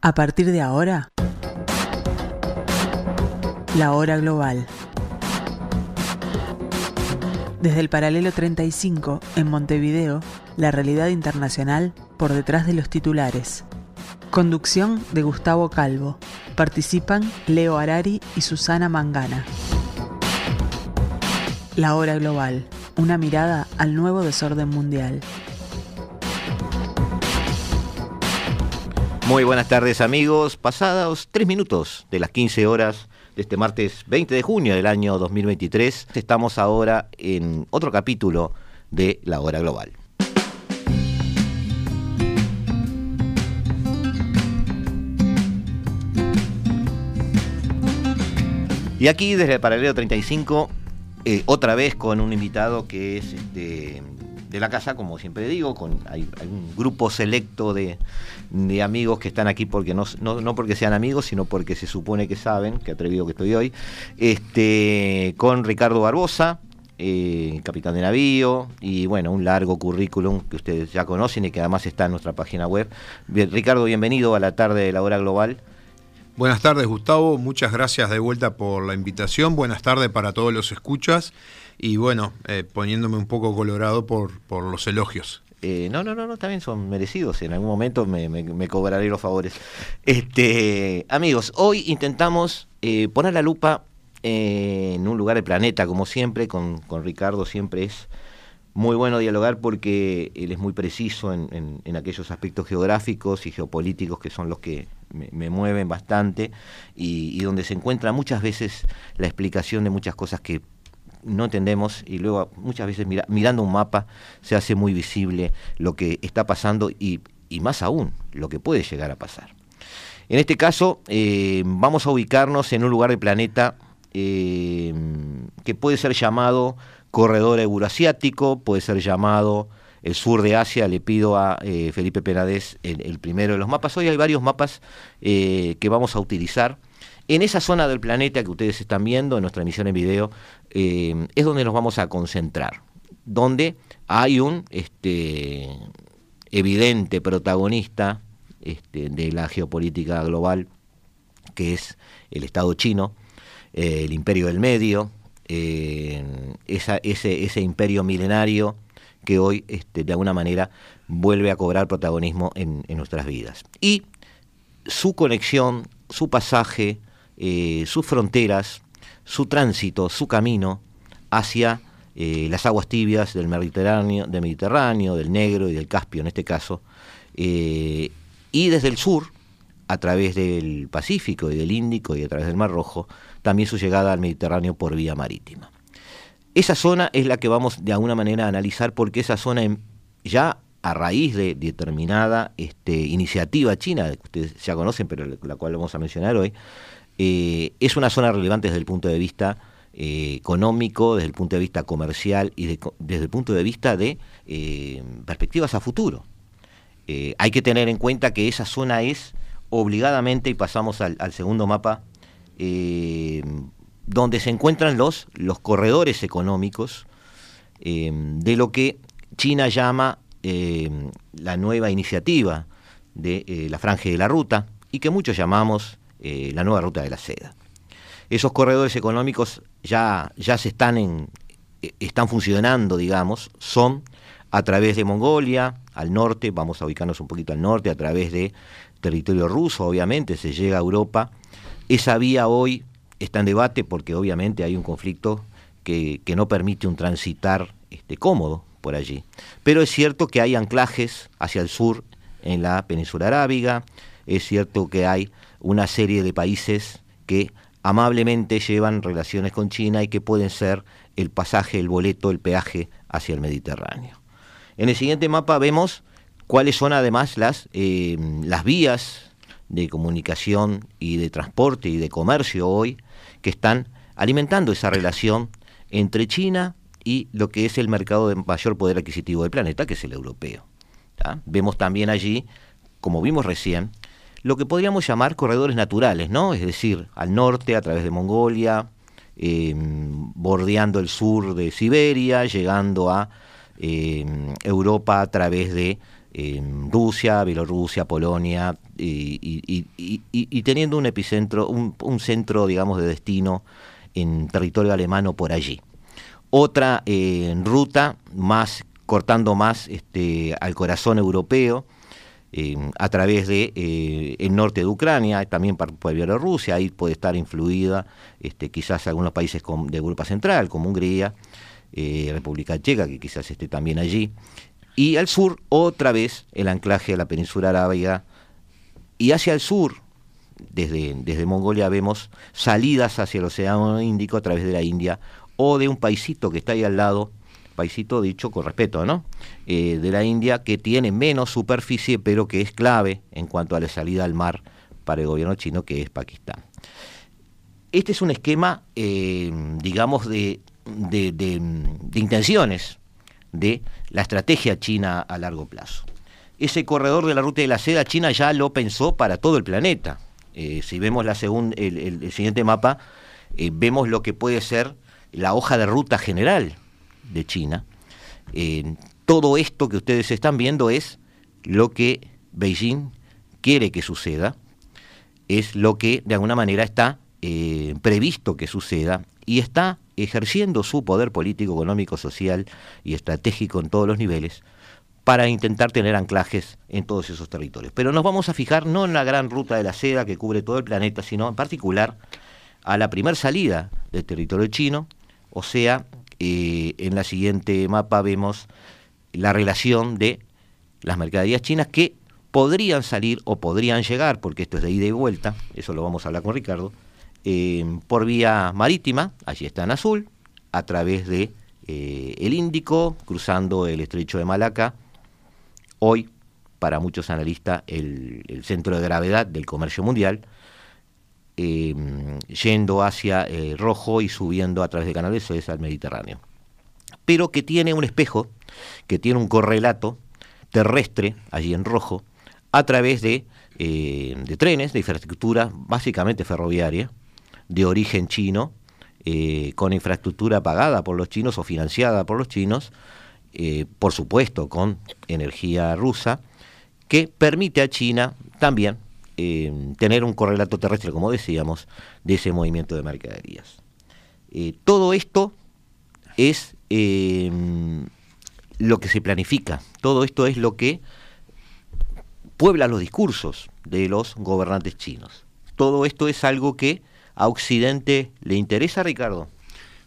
A partir de ahora, la hora global. Desde el paralelo 35, en Montevideo, la realidad internacional por detrás de los titulares. Conducción de Gustavo Calvo. Participan Leo Arari y Susana Mangana. La hora global. Una mirada al nuevo desorden mundial. Muy buenas tardes amigos, pasados tres minutos de las 15 horas de este martes 20 de junio del año 2023, estamos ahora en otro capítulo de La Hora Global. Y aquí desde el paralelo 35, eh, otra vez con un invitado que es este, de la casa, como siempre digo, con hay, un grupo selecto de, amigos que están aquí porque no, no, porque sean amigos, sino porque se supone que saben, que atrevido que estoy hoy, este, con Ricardo Barbosa, eh, capitán de navío, y bueno, un largo currículum que ustedes ya conocen y que además está en nuestra página web. Ricardo, bienvenido a la tarde de la hora global. Buenas tardes, Gustavo. Muchas gracias de vuelta por la invitación. Buenas tardes para todos los escuchas y bueno, eh, poniéndome un poco colorado por, por los elogios. Eh, no, no, no, no, también son merecidos. En algún momento me, cobraré los favores. Este, amigos, hoy intentamos eh, poner la lupa en un lugar del planeta, como siempre, con, con, Ricardo siempre es muy bueno dialogar porque él es muy preciso en, en, aquellos aspectos geográficos y geopolíticos que son los que me, mueven bastante y donde se encuentra muchas veces la explicación de muchas cosas que no entendemos y luego muchas veces mirando un mapa se hace muy visible lo que está pasando y, más aún lo que puede llegar a pasar. En este caso eh, vamos a ubicarnos en un lugar del planeta eh, que puede ser llamado corredor euroasiático, puede ser llamado el sur de Asia, le pido a eh, Felipe Penades el, primero de los mapas. Hoy hay varios mapas que vamos a utilizar en esa zona del planeta que ustedes están viendo en nuestra emisión en video, eh, es donde nos vamos a concentrar, donde hay un este, evidente protagonista este, de la geopolítica global, que es el Estado chino, eh, el imperio del medio, eh, ese, imperio milenario que hoy este, de alguna manera vuelve a cobrar protagonismo en nuestras vidas. Y su conexión, su pasaje, eh, sus fronteras, su tránsito, su camino hacia eh, las aguas tibias del Mediterráneo, del Mediterráneo, del Negro y del Caspio en este caso, eh, y desde el sur, a través del Pacífico y del Índico y a través del Mar Rojo, también su llegada al Mediterráneo por vía marítima. Esa zona es la que vamos de alguna manera a analizar porque esa zona ya a raíz de determinada este, iniciativa china, que ustedes ya conocen, pero la cual vamos a mencionar hoy, eh, es una zona relevante desde el punto de vista eh, económico, desde el punto de vista comercial y desde el punto de vista de eh, perspectivas a futuro. hay que tener en cuenta que esa zona es obligadamente, y pasamos al, segundo mapa, donde se encuentran los, los corredores económicos de lo que China llama la nueva iniciativa de la franja de la ruta y que muchos llamamos eh, la nueva ruta de la seda. Esos corredores económicos ya, ya se están, en, eh, están funcionando, digamos, son a través de Mongolia, al norte, vamos a ubicarnos un poquito al norte, a través de territorio ruso, obviamente, se llega a Europa. Esa vía hoy está en debate porque obviamente hay un conflicto que, que no permite un transitar este, cómodo por allí. Pero es cierto que hay anclajes hacia el sur en la península arábiga, es cierto que hay una serie de países que amablemente llevan relaciones con China y que pueden ser el pasaje, el boleto, el peaje hacia el Mediterráneo. En el siguiente mapa vemos cuáles son además las, eh, las vías de comunicación y de transporte y de comercio hoy que están alimentando esa relación entre China y lo que es el mercado de mayor poder adquisitivo del planeta, que es el europeo. Vemos también allí, como vimos recién, lo que podríamos llamar corredores naturales, ¿no? Es decir, al norte a través de Mongolia, em, bordeando el sur de Siberia, llegando a em, Europa a través de Rusia, Bielorrusia, Polonia, y, teniendo un epicentro, un, centro, digamos, de destino en territorio alemán por allí. Otra eh, ruta más cortando más este, al corazón europeo, eh, a través de eh, el norte de Ucrania, también por, Bielorrusia, ahí puede estar influida este, quizás algunos países de Europa Central, como Hungría, República Checa, que quizás esté también allí, y al sur, otra vez, el anclaje a la península arábiga. Y hacia el sur, desde, desde Mongolia, vemos salidas hacia el Océano Índico a través de la India o de un paisito que está ahí al lado, paisito dicho con respeto, ¿no? Eh, de la India, que tiene menos superficie, pero que es clave en cuanto a la salida al mar para el gobierno chino, que es Pakistán. Este es un esquema, eh, digamos, de, de, intenciones de la estrategia china a largo plazo. Ese corredor de la ruta de la seda, China ya lo pensó para todo el planeta. Eh, si vemos la el, siguiente mapa, eh, vemos lo que puede ser la hoja de ruta general de China. Eh, todo esto que ustedes están viendo es lo que Beijing quiere que suceda, es lo que de alguna manera está previsto que suceda y está ejerciendo su poder político, económico, social y estratégico en todos los niveles para intentar tener anclajes en todos esos territorios. Pero nos vamos a fijar no en la gran ruta de la seda que cubre todo el planeta, sino en particular a la primer salida del territorio chino, o sea, eh, en la siguiente mapa vemos la relación de las mercaderías chinas que podrían salir o podrían llegar, porque esto es de ida y vuelta, eso lo vamos a hablar con Ricardo, eh, por vía marítima, allí está en azul, a través de eh, el Índico, cruzando el estrecho de Malaca, hoy para muchos analistas el, centro de gravedad del comercio mundial, eh, yendo hacia el rojo y subiendo a través de canales Suez al Mediterráneo. Pero que tiene un espejo, que tiene un correlato terrestre, allí en rojo, a través de, de trenes, de infraestructura básicamente ferroviaria, de origen chino, eh, con infraestructura pagada por los chinos o financiada por los chinos, eh, por supuesto con energía rusa, que permite a China también eh, tener un correlato terrestre, como decíamos, de ese movimiento de mercaderías. todo esto es lo que se planifica, todo esto es lo que puebla los discursos de los gobernantes chinos. Todo esto es algo que a Occidente le interesa, Ricardo?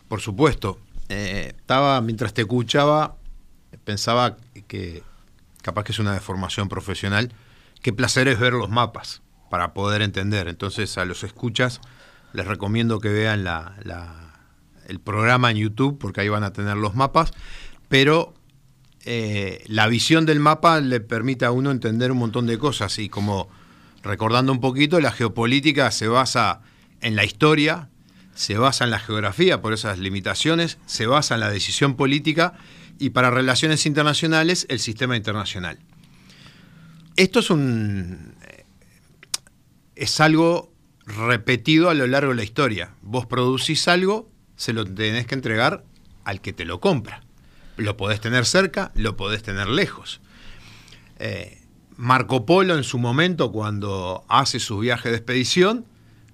Por supuesto. Eh, estaba, mientras te escuchaba, pensaba que capaz que es una deformación profesional, qué placer es ver los mapas para poder entender. Entonces a los escuchas les recomiendo que vean la, el programa en YouTube porque ahí van a tener los mapas, pero eh, la visión del mapa le permite a uno entender un montón de cosas y como recordando un poquito, la geopolítica se basa en la historia, se basa en la geografía por esas limitaciones, se basa en la decisión política y para relaciones internacionales el sistema internacional. Esto es un es algo repetido a lo largo de la historia. Vos producís algo, se lo tenés que entregar al que te lo compra. Lo podés tener cerca, lo podés tener lejos. Eh, Marco Polo en su momento, cuando hace su viaje de expedición,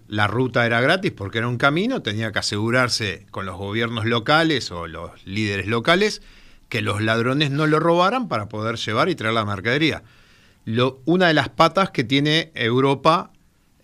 la ruta era gratis porque era un camino, tenía que asegurarse con los gobiernos locales o los líderes locales que los ladrones no lo robaran para poder llevar y traer la mercadería. Una de las patas que tiene Europa,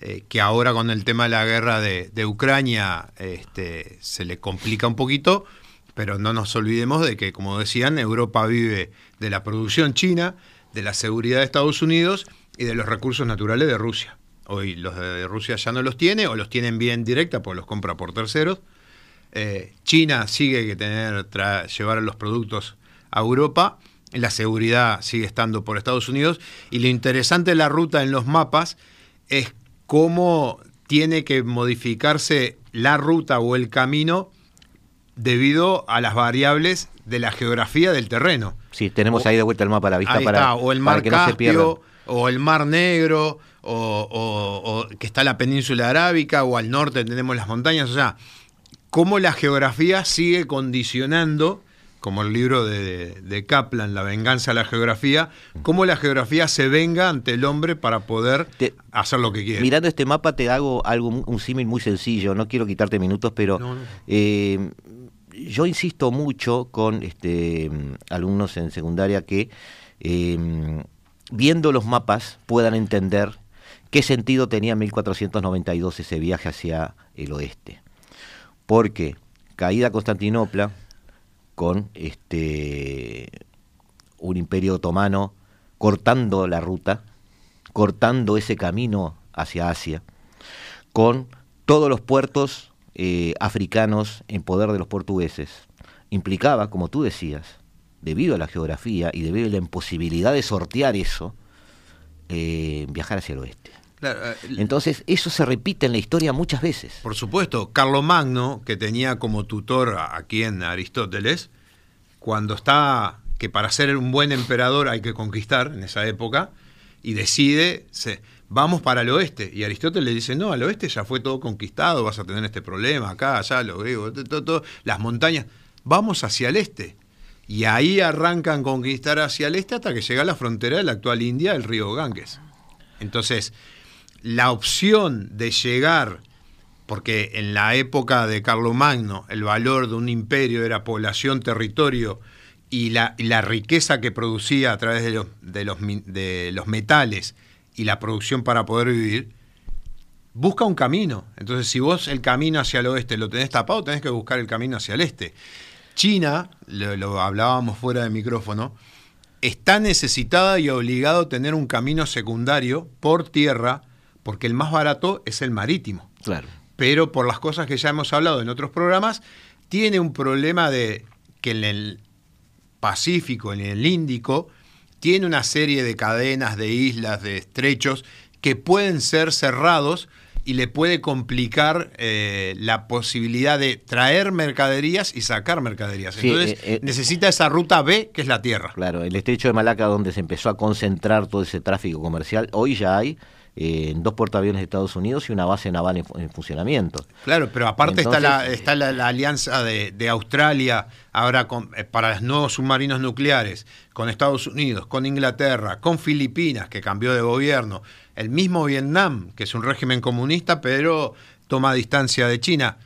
eh, que ahora con el tema de la guerra de, Ucrania este, se le complica un poquito, pero no nos olvidemos de que, como decían, Europa vive de la producción china, de la seguridad de Estados Unidos y de los recursos naturales de Rusia. Hoy los de Rusia ya no los tiene o los tienen bien directa porque los compra por terceros. Eh, China sigue que tener llevar los productos a Europa. La seguridad sigue estando por Estados Unidos. Y lo interesante de la ruta en los mapas es cómo tiene que modificarse la ruta o el camino debido a las variables de la geografía del terreno. Sí, tenemos ahí de vuelta el mapa a la vista para, o el mar que no se o el mar Negro o, que está la península arábica, o al norte tenemos las montañas, o sea, cómo la geografía sigue condicionando como el libro de, Kaplan, La venganza de la geografía, cómo la geografía se venga ante el hombre para poder hacer lo que quiere. Mirando este mapa te hago algo, un símil muy sencillo, no quiero quitarte minutos, pero eh, yo insisto mucho con este, alumnos en secundaria que eh, viendo los mapas puedan entender qué sentido tenía en 1492 ese viaje hacia el oeste. Porque caída Constantinopla, con este un imperio otomano cortando la ruta, cortando ese camino hacia Asia, con todos los puertos eh, africanos en poder de los portugueses. Implicaba, como tú decías, debido a la geografía y debido a la imposibilidad de sortear eso, eh, viajar hacia el oeste. Eh, Entonces, eso se repite en la historia muchas veces. Por supuesto, Carlomagno, que tenía como tutor aquí en Aristóteles, cuando está que para ser un buen emperador hay que conquistar en esa época, y decide, se, vamos para el oeste. Y Aristóteles le dice, no, al oeste ya fue todo conquistado, vas a tener este problema, acá, allá, lo griegos, todo, las montañas, vamos hacia el este. Y ahí arrancan conquistar hacia el este hasta que llega a la frontera de la actual India, el río Ganges. Entonces, la opción de llegar, porque en la época de Carlomagno el valor de un imperio era población, territorio y la, la riqueza que producía a través de los, de, los, de los metales y la producción para poder vivir, busca un camino. Entonces, si vos el camino hacia el oeste lo tenés tapado, tenés que buscar el camino hacia el este. China, lo, lo hablábamos fuera de micrófono, está necesitada y obligado a tener un camino secundario por tierra porque el más barato es el marítimo. Claro. Pero por las cosas que ya hemos hablado en otros programas, tiene un problema de que en el Pacífico, en el Índico, tiene una serie de cadenas, de islas, de estrechos que pueden ser cerrados y le puede complicar eh, la posibilidad de traer mercaderías y sacar mercaderías. Entonces eh, eh, necesita esa ruta B, que es la tierra. Claro, el estrecho de Malaca, donde se empezó a concentrar todo ese tráfico comercial, hoy ya hay en dos portaaviones de Estados Unidos y una base naval en, funcionamiento. Claro, pero aparte está la, está la, alianza de, Australia ahora con, eh, para los nuevos submarinos nucleares, con Estados Unidos, con Inglaterra, con Filipinas, que cambió de gobierno, el mismo Vietnam, que es un régimen comunista, pero toma distancia de China.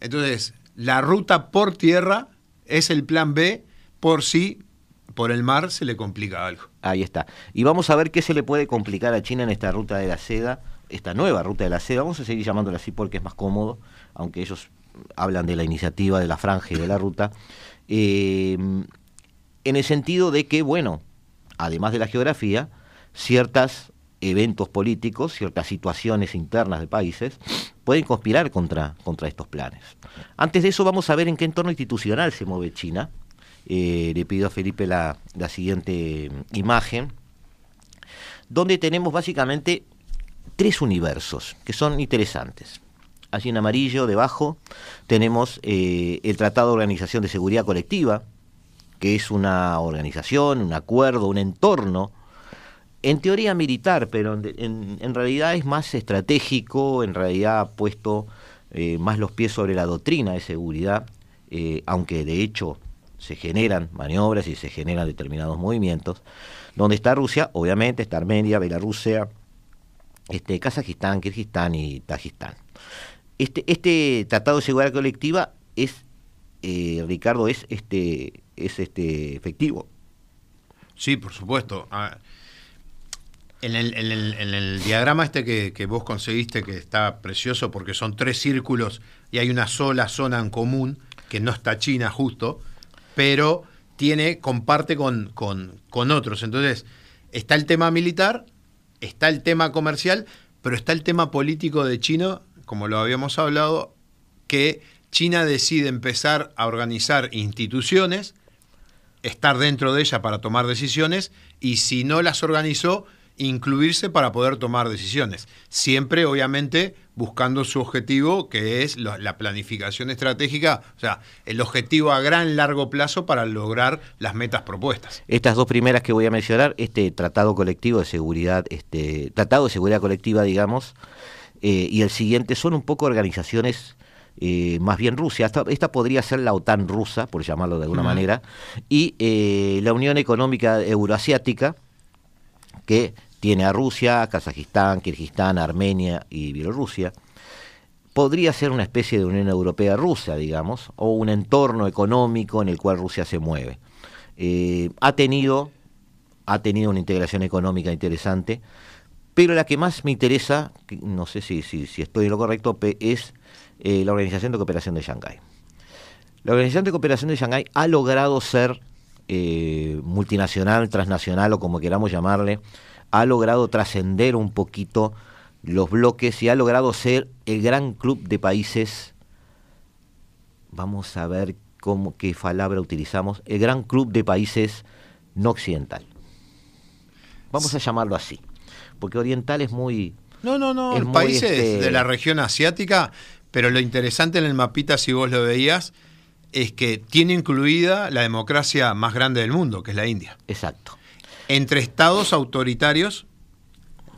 Entonces, la ruta por tierra es el plan B por si por el mar se le complica algo. Ahí está. Y vamos a ver qué se le puede complicar a China en esta ruta de la seda, esta nueva ruta de la seda. Vamos a seguir llamándola así porque es más cómodo, aunque ellos hablan de la iniciativa de la franja y de la ruta. Eh, en el sentido de que, bueno, además de la geografía, ciertos eventos políticos, ciertas situaciones internas de países, pueden conspirar contra, contra estos planes. Antes de eso vamos a ver en qué entorno institucional se mueve China eh, le pido a Felipe la, siguiente imagen, donde tenemos básicamente tres universos que son interesantes. Allí en amarillo, debajo, tenemos eh, el Tratado de Organización de Seguridad Colectiva, que es una organización, un acuerdo, un entorno, en teoría militar, pero en, realidad es más estratégico, en realidad ha puesto eh, más los pies sobre la doctrina de seguridad, aunque de hecho se generan maniobras y se generan determinados movimientos. Donde está Rusia, obviamente está Armenia, Bielorrusia, este, Kazajistán, Kirguistán y Tajistán. Este, este tratado de seguridad colectiva es, eh, Ricardo, es este, es este efectivo. Sí, por supuesto. Ah, en, el, en, el, en, el, diagrama este que, que, vos conseguiste, que está precioso porque son tres círculos y hay una sola zona en común, que no está China justo, pero tiene, comparte con, con, otros. Entonces, está el tema militar, está el tema comercial, pero está el tema político de China, como lo habíamos hablado, que China decide empezar a organizar instituciones, estar dentro de ella para tomar decisiones, y si no las organizó, incluirse para poder tomar decisiones. Siempre, obviamente, buscando su objetivo, que es la planificación estratégica, o sea, el objetivo a gran largo plazo para lograr las metas propuestas. Estas dos primeras que voy a mencionar, este tratado colectivo de seguridad, este tratado de seguridad colectiva, digamos, eh, y el siguiente son un poco organizaciones eh, más bien Rusia, esta, podría ser la OTAN rusa, por llamarlo de alguna manera, y eh, la Unión Económica Euroasiática, que tiene a Rusia, Kazajistán, Kirguistán, Armenia y Bielorrusia, podría ser una especie de Unión Europea rusa, digamos, o un entorno económico en el cual Rusia se mueve. Eh, ha tenido ha tenido una integración económica interesante, pero la que más me interesa, no sé si, estoy en lo correcto, es eh, la Organización de Cooperación de Shanghái. La Organización de Cooperación de Shanghái ha logrado ser eh, multinacional, transnacional o como queramos llamarle, ha logrado trascender un poquito los bloques y ha logrado ser el gran club de países, vamos a ver cómo, qué palabra utilizamos, el gran club de países no occidental. Vamos a llamarlo así, porque oriental es muy... No, no, no, el países este de la región asiática, pero lo interesante en el mapita, si vos lo veías, es que tiene incluida la democracia más grande del mundo, que es la India. Exacto. Entre estados autoritarios,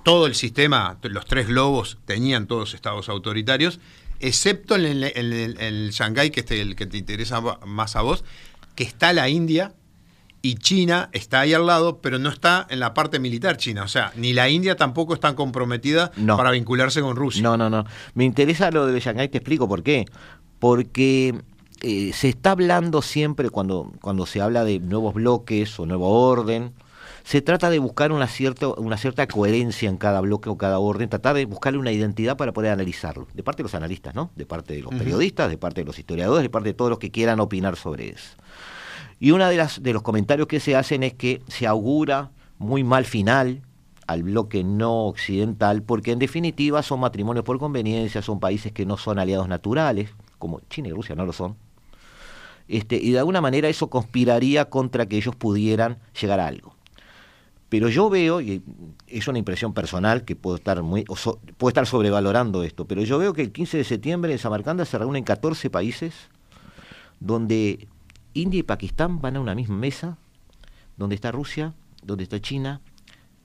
todo el sistema, los tres globos tenían todos estados autoritarios, excepto en el, el, Shanghái, que es el que te interesa más a vos, que está la India, y China está ahí al lado, pero no está en la parte militar china. O sea, ni la India tampoco está comprometida para vincularse con Rusia. No, no, no. Me interesa lo de Shanghái, te explico por qué. Porque eh, se está hablando siempre, cuando, cuando se habla de nuevos bloques o nuevo orden, se trata de buscar una cierta, una cierta coherencia en cada bloque o cada orden, tratar de buscarle una identidad para poder analizarlo, de parte de los analistas, ¿no? De parte de los periodistas, de parte de los historiadores, de parte de todos los que quieran opinar sobre eso. Y uno de, las, de los comentarios que se hacen es que se augura muy mal final al bloque no occidental, porque en definitiva son matrimonios por conveniencia, son países que no son aliados naturales, como China y Rusia no lo son. Este, y de alguna manera eso conspiraría contra que ellos pudieran llegar a algo. Pero yo veo, y es una impresión personal que puedo estar muy puedo estar sobrevalorando esto, pero yo veo que el 15 de septiembre en Samarcanda se reúnen 14 países donde India y Pakistán van a una misma mesa, donde está Rusia, donde está China,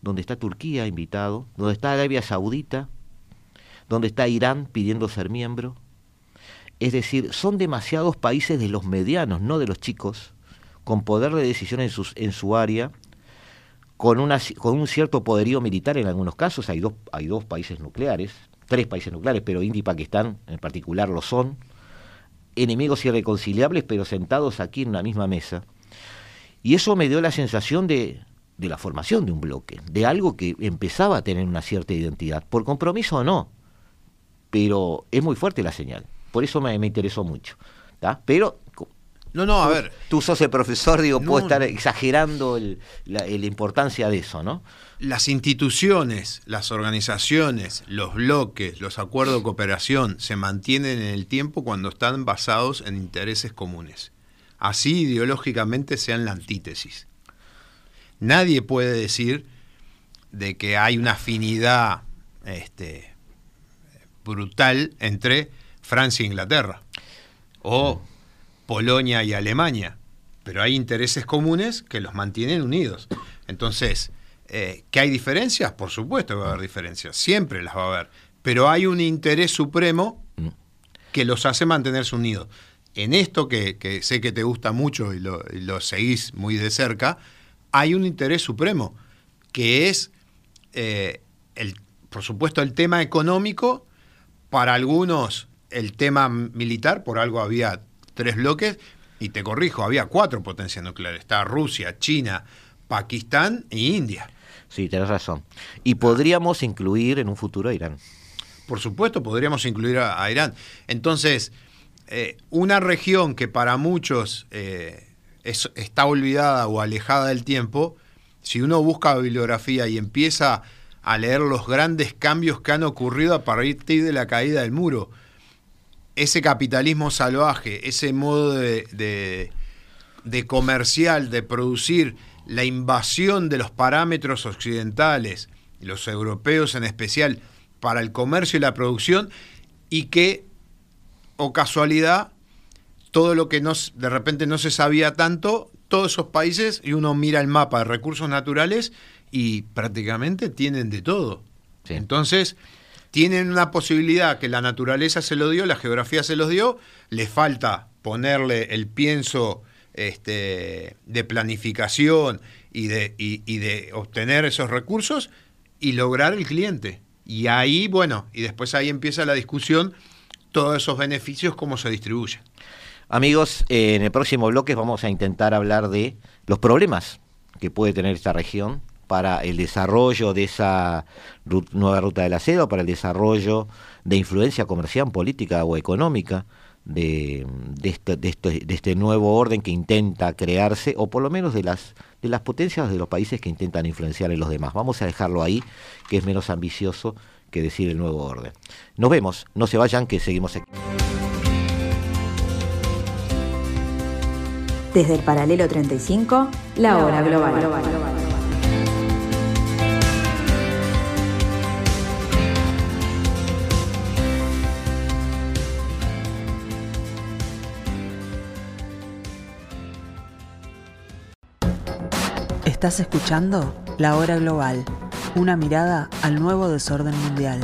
donde está Turquía invitado, donde está Arabia Saudita, donde está Irán pidiendo ser miembro. Es decir, son demasiados países de los medianos, no de los chicos, con poder de decisión en, en su área, con, una, con un cierto poderío militar en algunos casos. Hay dos, hay dos países nucleares, tres países nucleares, pero India y Pakistán en particular lo son enemigos irreconciliables, pero sentados aquí en una misma mesa. Y eso me dio la sensación de, de la formación de un bloque, de algo que empezaba a tener una cierta identidad, por compromiso o no, pero es muy fuerte la señal, por eso me, interesó mucho. Pero no, no, a ver. Tú sos el profesor, digo, puedo estar exagerando la, importancia de eso, ¿no? Las instituciones, las organizaciones, los bloques, los acuerdos de cooperación se mantienen en el tiempo cuando están basados en intereses comunes. Así ideológicamente sean la antítesis. Nadie puede decir de que hay una afinidad este, brutal entre Francia e Inglaterra. O Polonia y Alemania, pero hay intereses comunes que los mantienen unidos. Entonces, eh, ¿que hay diferencias? Por supuesto que va a haber diferencias, siempre las va a haber, pero hay un interés supremo que los hace mantenerse unidos. En esto que, sé que te gusta mucho y lo, seguís muy de cerca, hay un interés supremo, que es, eh, el, por supuesto, el tema económico, para algunos el tema militar, por algo había tres bloques, y te corrijo, había cuatro potencias nucleares. Está Rusia, China, Pakistán e India. Sí, tenés razón. Y podríamos incluir en un futuro a Irán. Por supuesto, podríamos incluir a, Irán. Entonces, eh, una región que para muchos eh, está olvidada o alejada del tiempo, si uno busca bibliografía y empieza a leer los grandes cambios que han ocurrido a partir de la caída del muro, ese capitalismo salvaje, ese modo de, de, comercial, de producir la invasión de los parámetros occidentales, los europeos en especial, para el comercio y la producción, y que, o casualidad, todo lo que de repente no se sabía tanto, todos esos países, y uno mira el mapa de recursos naturales y prácticamente tienen de todo. Entonces, tienen una posibilidad que la naturaleza se lo dio, la geografía se los dio, les falta ponerle el pienso este, de planificación y de, y de obtener esos recursos y lograr el cliente. Y ahí, bueno, y después ahí empieza la discusión, todos esos beneficios, cómo se distribuyen. Amigos, eh, en el próximo bloque vamos a intentar hablar de los problemas que puede tener esta región para el desarrollo de esa nueva ruta de la seda, para el desarrollo de influencia comercial, política o económica de, este, este, de, este, nuevo orden que intenta crearse, o por lo menos de las, de las potencias de los países que intentan influenciar en los demás. Vamos a dejarlo ahí, que es menos ambicioso que decir el nuevo orden. Nos vemos, no se vayan, que seguimos aquí. Desde el paralelo 35, la hora global. Estás escuchando La Hora Global, una mirada al nuevo desorden mundial.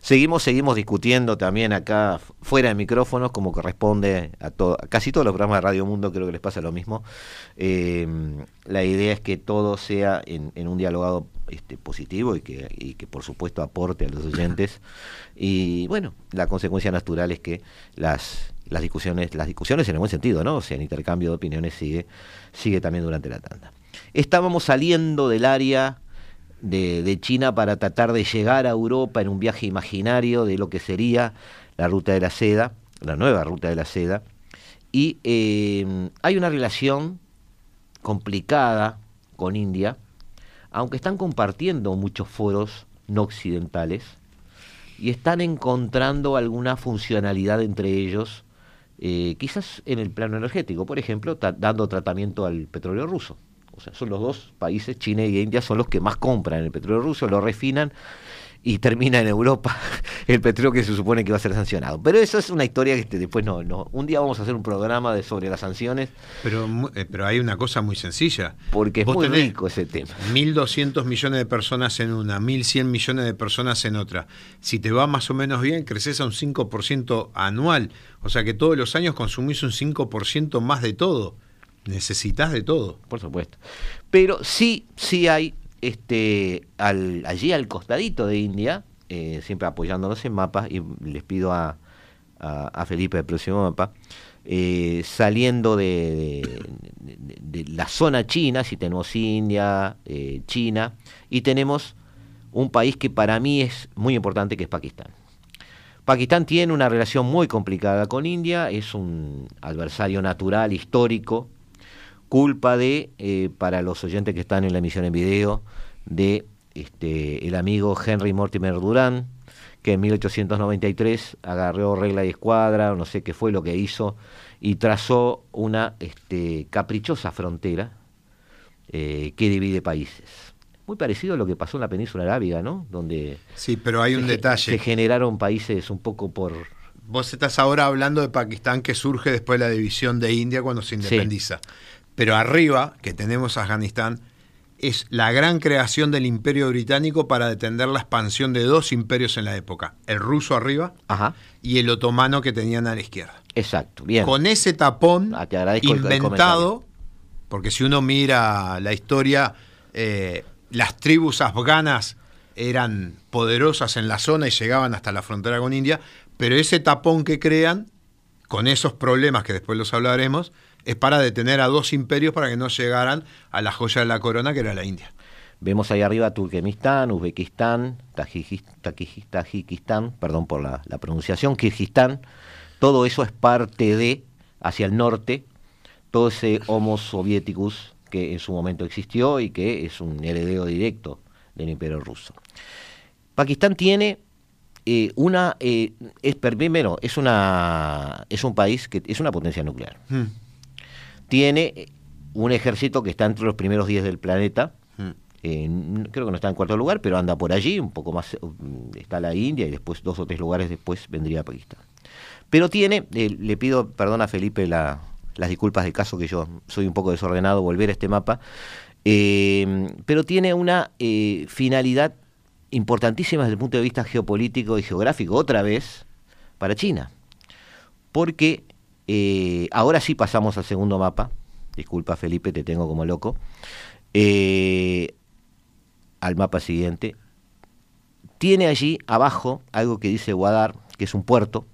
Seguimos, seguimos discutiendo también acá fuera de micrófonos, como corresponde a, todo, casi todos los programas de Radio Mundo, creo que les pasa lo mismo. Em, la idea es que todo sea en, un dialogado este, positivo y que, y que, por supuesto, aporte a los oyentes. Y bueno, la consecuencia natural es que las, las discusiones, las discusiones en el buen sentido, ¿no? O sea, el intercambio de opiniones sigue, sigue también durante la tanda. Estábamos saliendo del área de, China para tratar de llegar a Europa en un viaje imaginario de lo que sería la ruta de la seda, la nueva ruta de la seda. Y eh, hay una relación complicada con India, aunque están compartiendo muchos foros no occidentales y están encontrando alguna funcionalidad entre ellos, eh, quizás en el plano energético, por ejemplo, dando tratamiento al petróleo ruso. O sea, son los dos países, China y India, son los que más compran el petróleo ruso, lo refinan y termina en Europa el petróleo que se supone que va a ser sancionado. Pero eso es una historia que este, después no, no. Un día vamos a hacer un programa de sobre las sanciones. Pero, eh, pero hay una cosa muy sencilla. Porque es muy rico ese tema. 1.200 millones de personas en una, 1.100 millones de personas en otra. Si te va más o menos bien, creces a un 5% anual. O sea que todos los años consumís un 5% más de todo. Necesitas de todo. Por supuesto. Pero sí, sí hay este, al, allí al costadito de India, eh, siempre apoyándonos en mapas, y les pido a, a, Felipe el próximo mapa, eh, saliendo de, de, la zona china, si tenemos India, eh, China, y tenemos un país que para mí es muy importante, que es Pakistán. Pakistán tiene una relación muy complicada con India, es un adversario natural, histórico, culpa de, eh, para los oyentes que están en la emisión en video, de este, el amigo Henry Mortimer Durán, que en 1893 agarró regla y escuadra, o no sé qué fue lo que hizo, y trazó una este, caprichosa frontera eh, que divide países. Muy parecido a lo que pasó en la península arábiga, ¿no? Donde sí, pero hay un detalle. Se generaron países un poco por... Vos estás ahora hablando de Pakistán que surge después de la división de India cuando se independiza. Pero arriba, que tenemos Afganistán, es la gran creación del imperio británico para detener la expansión de dos imperios en la época, el ruso arriba y el otomano que tenían a la izquierda. Exacto, bien. Con ese tapón ah, inventado, porque si uno mira la historia, eh, las tribus afganas eran poderosas en la zona y llegaban hasta la frontera con India, pero ese tapón que crean, con esos problemas que después los hablaremos, es para detener a dos imperios para que no llegaran a la joya de la corona que era la India. Vemos ahí arriba Turkmenistán, Uzbekistán, Tajikistán, perdón por la, pronunciación, Kirguistán. Todo eso es parte de, hacia el norte, todo ese Homo Sovieticus que en su momento existió y que es un heredero directo del imperio ruso. Pakistán tiene eh, una, eh, es, primero, es, una, es un país que es una potencia nuclear. Hmm tiene un ejército que está entre los primeros 10 del planeta. Mm. creo que no está en cuarto lugar, pero anda por allí, un poco más mm, está la India y después dos o tres lugares después vendría Pakistán. Pero tiene, eh, le pido perdón a Felipe las disculpas del caso que yo soy un poco desordenado, volver a este mapa. Eh, pero tiene una eh, finalidad importantísima desde el punto de vista geopolítico y geográfico, otra vez, para China. Porque eh, ahora sí pasamos al segundo mapa. Disculpa Felipe, te tengo como loco. al mapa siguiente. Tiene allí abajo algo que dice Guadar, que es un puerto,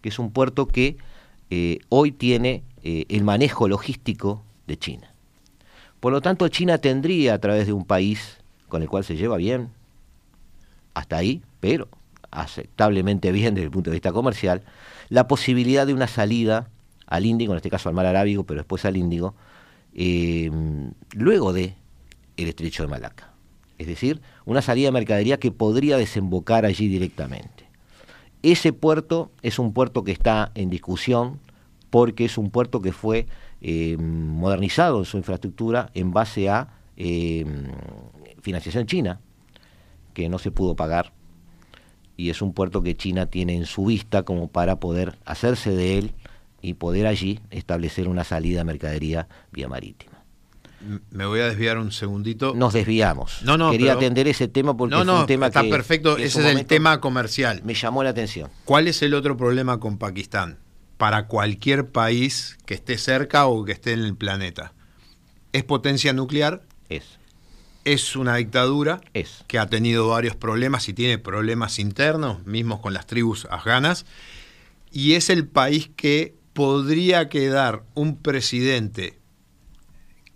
que es un puerto que hoy tiene el manejo logístico de China. Por lo tanto, China tendría a través de un país con el cual se lleva bien, hasta ahí, pero aceptablemente bien desde el punto de vista comercial, la posibilidad de una salida al Índico, en este caso al mar Arábigo, pero después al Índico, eh, luego de el estrecho de Malaca. Es decir, una salida de mercadería que podría desembocar allí directamente. Ese puerto es un puerto que está en discusión porque es un puerto que fue eh, modernizado en su infraestructura en base a eh, financiación china, que no se pudo pagar, y es un puerto que China tiene en su vista como para poder hacerse de él y poder allí establecer una salida de mercadería vía marítima. Me voy a desviar un segundito. Nos desviamos. No, no, Quería atender ese tema porque es un tema está perfecto. Ese es el tema comercial. Me llamó la atención. ¿Cuál es el otro problema con Pakistán? para cualquier país que esté cerca o que esté en el planeta. Es potencia nuclear. Es. Es una dictadura es. que ha tenido varios problemas y tiene problemas internos, mismos con las tribus afganas. Y es el país que podría quedar un presidente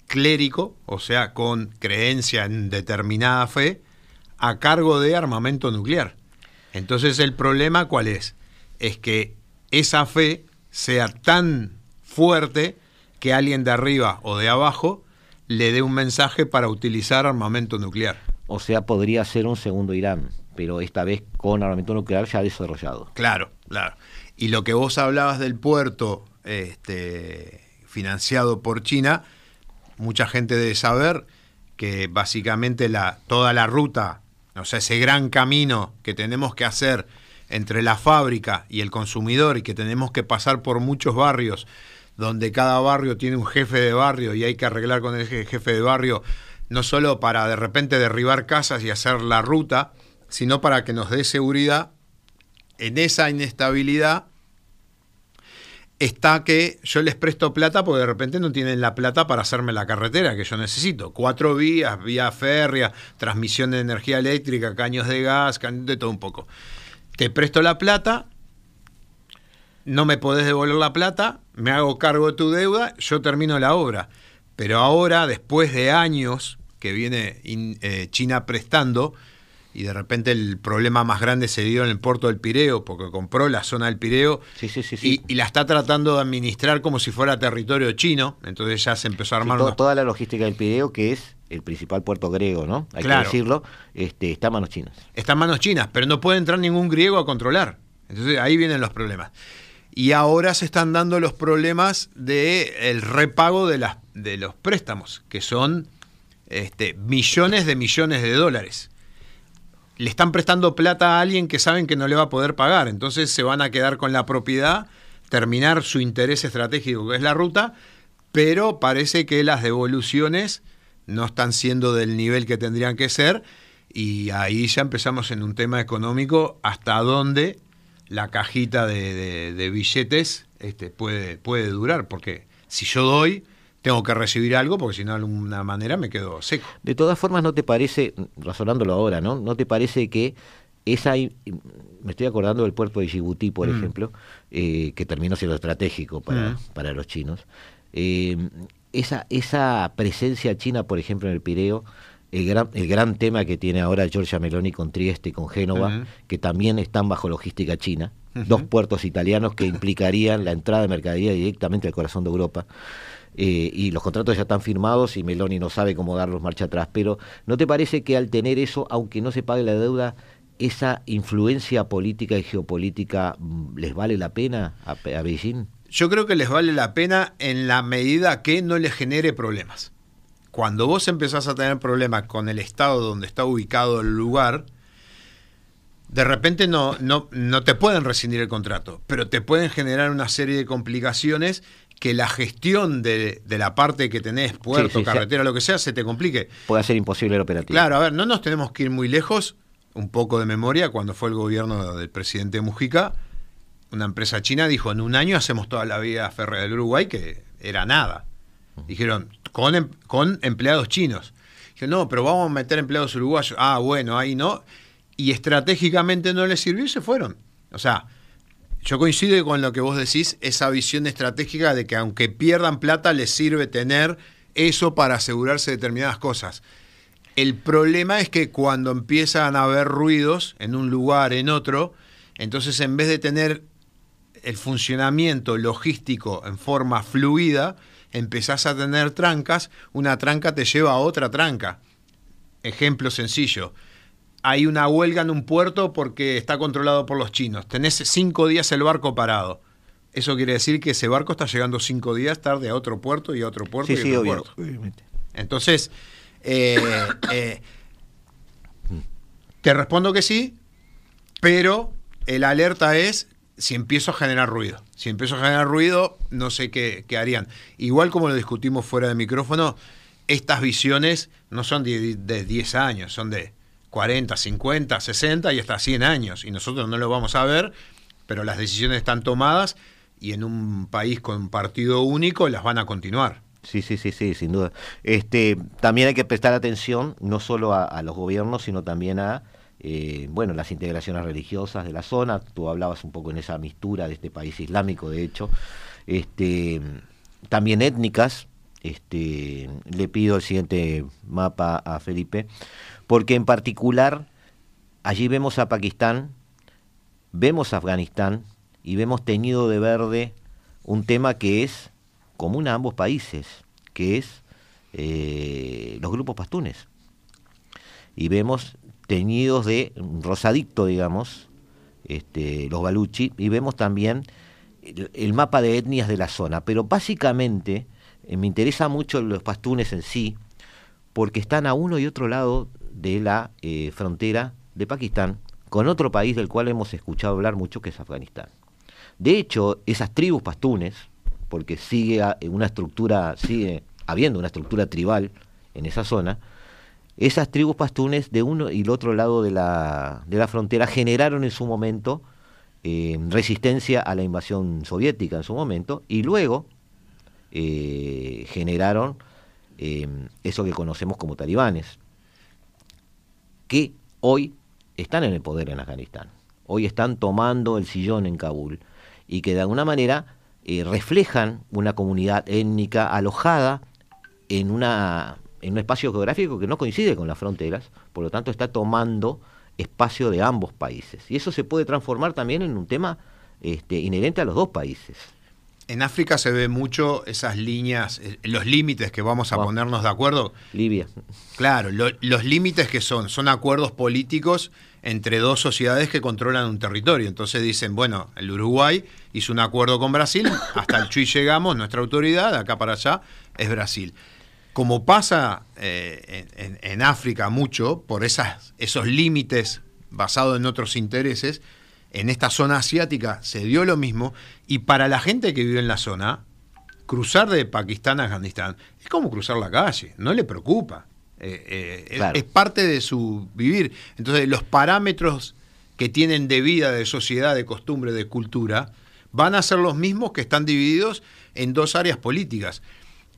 clérico, o sea, con creencia en determinada fe, a cargo de armamento nuclear. Entonces el problema cuál es? Es que esa fe sea tan fuerte que alguien de arriba o de abajo le dé un mensaje para utilizar armamento nuclear. O sea, podría ser un segundo Irán, pero esta vez con armamento nuclear ya desarrollado. Claro, claro. Y lo que vos hablabas del puerto este, financiado por China, mucha gente debe saber que básicamente la, toda la ruta, o sea, ese gran camino que tenemos que hacer entre la fábrica y el consumidor y que tenemos que pasar por muchos barrios donde cada barrio tiene un jefe de barrio y hay que arreglar con el jefe de barrio no solo para de repente derribar casas y hacer la ruta, sino para que nos dé seguridad, en esa inestabilidad está que yo les presto plata porque de repente no tienen la plata para hacerme la carretera que yo necesito. Cuatro vías, vía férrea, transmisión de energía eléctrica, caños de gas, de todo un poco te presto la plata, no me podés devolver la plata, me hago cargo de tu deuda, yo termino la obra. Pero ahora, después de años que viene eh, China prestando, y de repente el problema más grande se dio en el puerto del Pireo, porque compró la zona del Pireo y, la está tratando de administrar como si fuera territorio chino, entonces ya se empezó a armar... Toda la logística del Pireo, que es el principal puerto griego, ¿no? Hay que decirlo, este, está en manos chinas. Está en manos chinas, pero no puede entrar ningún griego a controlar. Entonces ahí vienen los problemas. Y ahora se están dando los problemas del el repago de los préstamos, que son este, millones de millones de dólares. Le están prestando plata a alguien que saben que no le va a poder pagar, entonces se van a quedar con la propiedad, terminar su interés estratégico, que es la ruta, pero parece que las devoluciones no están siendo del nivel que tendrían que ser y ahí ya empezamos en un tema económico hasta dónde la cajita de, billetes este, puede, puede durar, porque si yo doy, tengo que recibir algo, porque si no de alguna manera me quedo seco. De todas formas, ¿no te parece, razonándolo ahora, ¿no? ¿No te parece que esa, me estoy acordando del puerto de Djibouti, por mm. ejemplo, eh, que terminó siendo estratégico para, mm. para los chinos, eh, esa, esa presencia china, por ejemplo, en el Pireo, el gran, el gran tema que tiene ahora Giorgia Meloni con Trieste y con Génova, que también están bajo logística china, dos puertos italianos que implicarían la entrada de mercadería directamente al corazón de Europa. Eh, y los contratos ya están firmados y Meloni no sabe cómo darlos marcha atrás, pero ¿no te parece que al tener eso, aunque no se pague la deuda, esa influencia política y geopolítica mm, les vale la pena a, a Beijing? yo creo que les vale la pena en la medida que no les genere problemas. Cuando vos empezás a tener problemas con el estado donde está ubicado el lugar, de repente no, no, no te pueden rescindir el contrato, pero te pueden generar una serie de complicaciones que la gestión de, de la parte que tenés, puerto, Sí, sí, carretera, lo que sea, se te complique. Puede ser imposible el operativo. Claro, a ver, no nos tenemos que ir muy lejos, un poco de memoria, cuando fue el gobierno del presidente Mujica, una empresa china dijo, en un año hacemos toda la vía férrea del Uruguay, que era nada. Dijeron, con, em- con empleados chinos. Dijeron, no, pero vamos a meter empleados uruguayos. Ah, bueno, ahí no. Y estratégicamente no les sirvió y se fueron. O sea, yo coincido con lo que vos decís, esa visión estratégica de que aunque pierdan plata, les sirve tener eso para asegurarse de determinadas cosas. El problema es que cuando empiezan a haber ruidos en un lugar, en otro, entonces en vez de tener el funcionamiento logístico en forma fluida, empezás a tener trancas, una tranca te lleva a otra tranca. Ejemplo sencillo. Hay una huelga en un puerto porque está controlado por los chinos. Tenés cinco días el barco parado. Eso quiere decir que ese barco está llegando cinco días tarde a otro puerto y a otro puerto sí, y a sí, otro obvio, puerto. obviamente. Entonces, eh, eh, te respondo que sí, pero el alerta es si empiezo a generar ruido. Si empiezo a generar ruido, no sé qué, harían. Igual como lo discutimos fuera de micrófono, estas visiones no son de, de 10 años, son de 40, 50, 60 y hasta 100 años. Y nosotros no lo vamos a ver, pero las decisiones están tomadas y en un país con partido único las van a continuar. Sí, sí, sí, sí, sin duda. Este, también hay que prestar atención no solo a, a los gobiernos, sino también a eh, bueno, las integraciones religiosas de la zona. Tú hablabas un poco en esa mistura de este país islámico, de hecho. Este, también étnicas. Este, le pido el siguiente mapa a Felipe, porque en particular allí vemos a Pakistán, vemos a Afganistán y vemos teñido de verde un tema que es común a ambos países, que es eh, los grupos pastunes. Y vemos teñidos de rosadicto, digamos, este, los baluchi, y vemos también el, mapa de etnias de la zona. Pero básicamente eh, me interesa mucho los pastunes en sí, porque están a uno y otro lado de la eh, frontera de Pakistán, con otro país del cual hemos escuchado hablar mucho, que es Afganistán. De hecho, esas tribus pastunes, porque sigue una estructura, sigue habiendo una estructura tribal en esa zona, esas tribus pastunes de uno y el otro lado de la, de la frontera generaron en su momento eh, resistencia a la invasión soviética en su momento y luego eh, generaron eh, eso que conocemos como talibanes, que hoy están en el poder en Afganistán, hoy están tomando el sillón en Kabul y que de alguna manera reflejan una comunidad étnica alojada en, una, en un espacio geográfico que no coincide con las fronteras, por lo tanto está tomando espacio de ambos países. Y eso se puede transformar también en un tema este, inherente a los dos países. En África se ve mucho esas líneas, eh, los límites que vamos a Wow. ponernos de acuerdo. Libia. Claro, lo- los límites que son, son acuerdos políticos entre dos sociedades que controlan un territorio. Entonces dicen, bueno, el Uruguay hizo un acuerdo con Brasil, hasta el Chuy llegamos, nuestra autoridad, de acá para allá, es Brasil. Como pasa eh, en, África mucho, por esas, esos límites basados en otros intereses, en esta zona asiática se dio lo mismo, y para la gente que vive en la zona, cruzar de Pakistán a Afganistán es como cruzar la calle, no le preocupa. Eh, eh, es, parte de su vivir. Entonces, los parámetros que tienen de vida, de sociedad, de costumbre, de cultura, van a ser los mismos que están divididos en dos áreas políticas.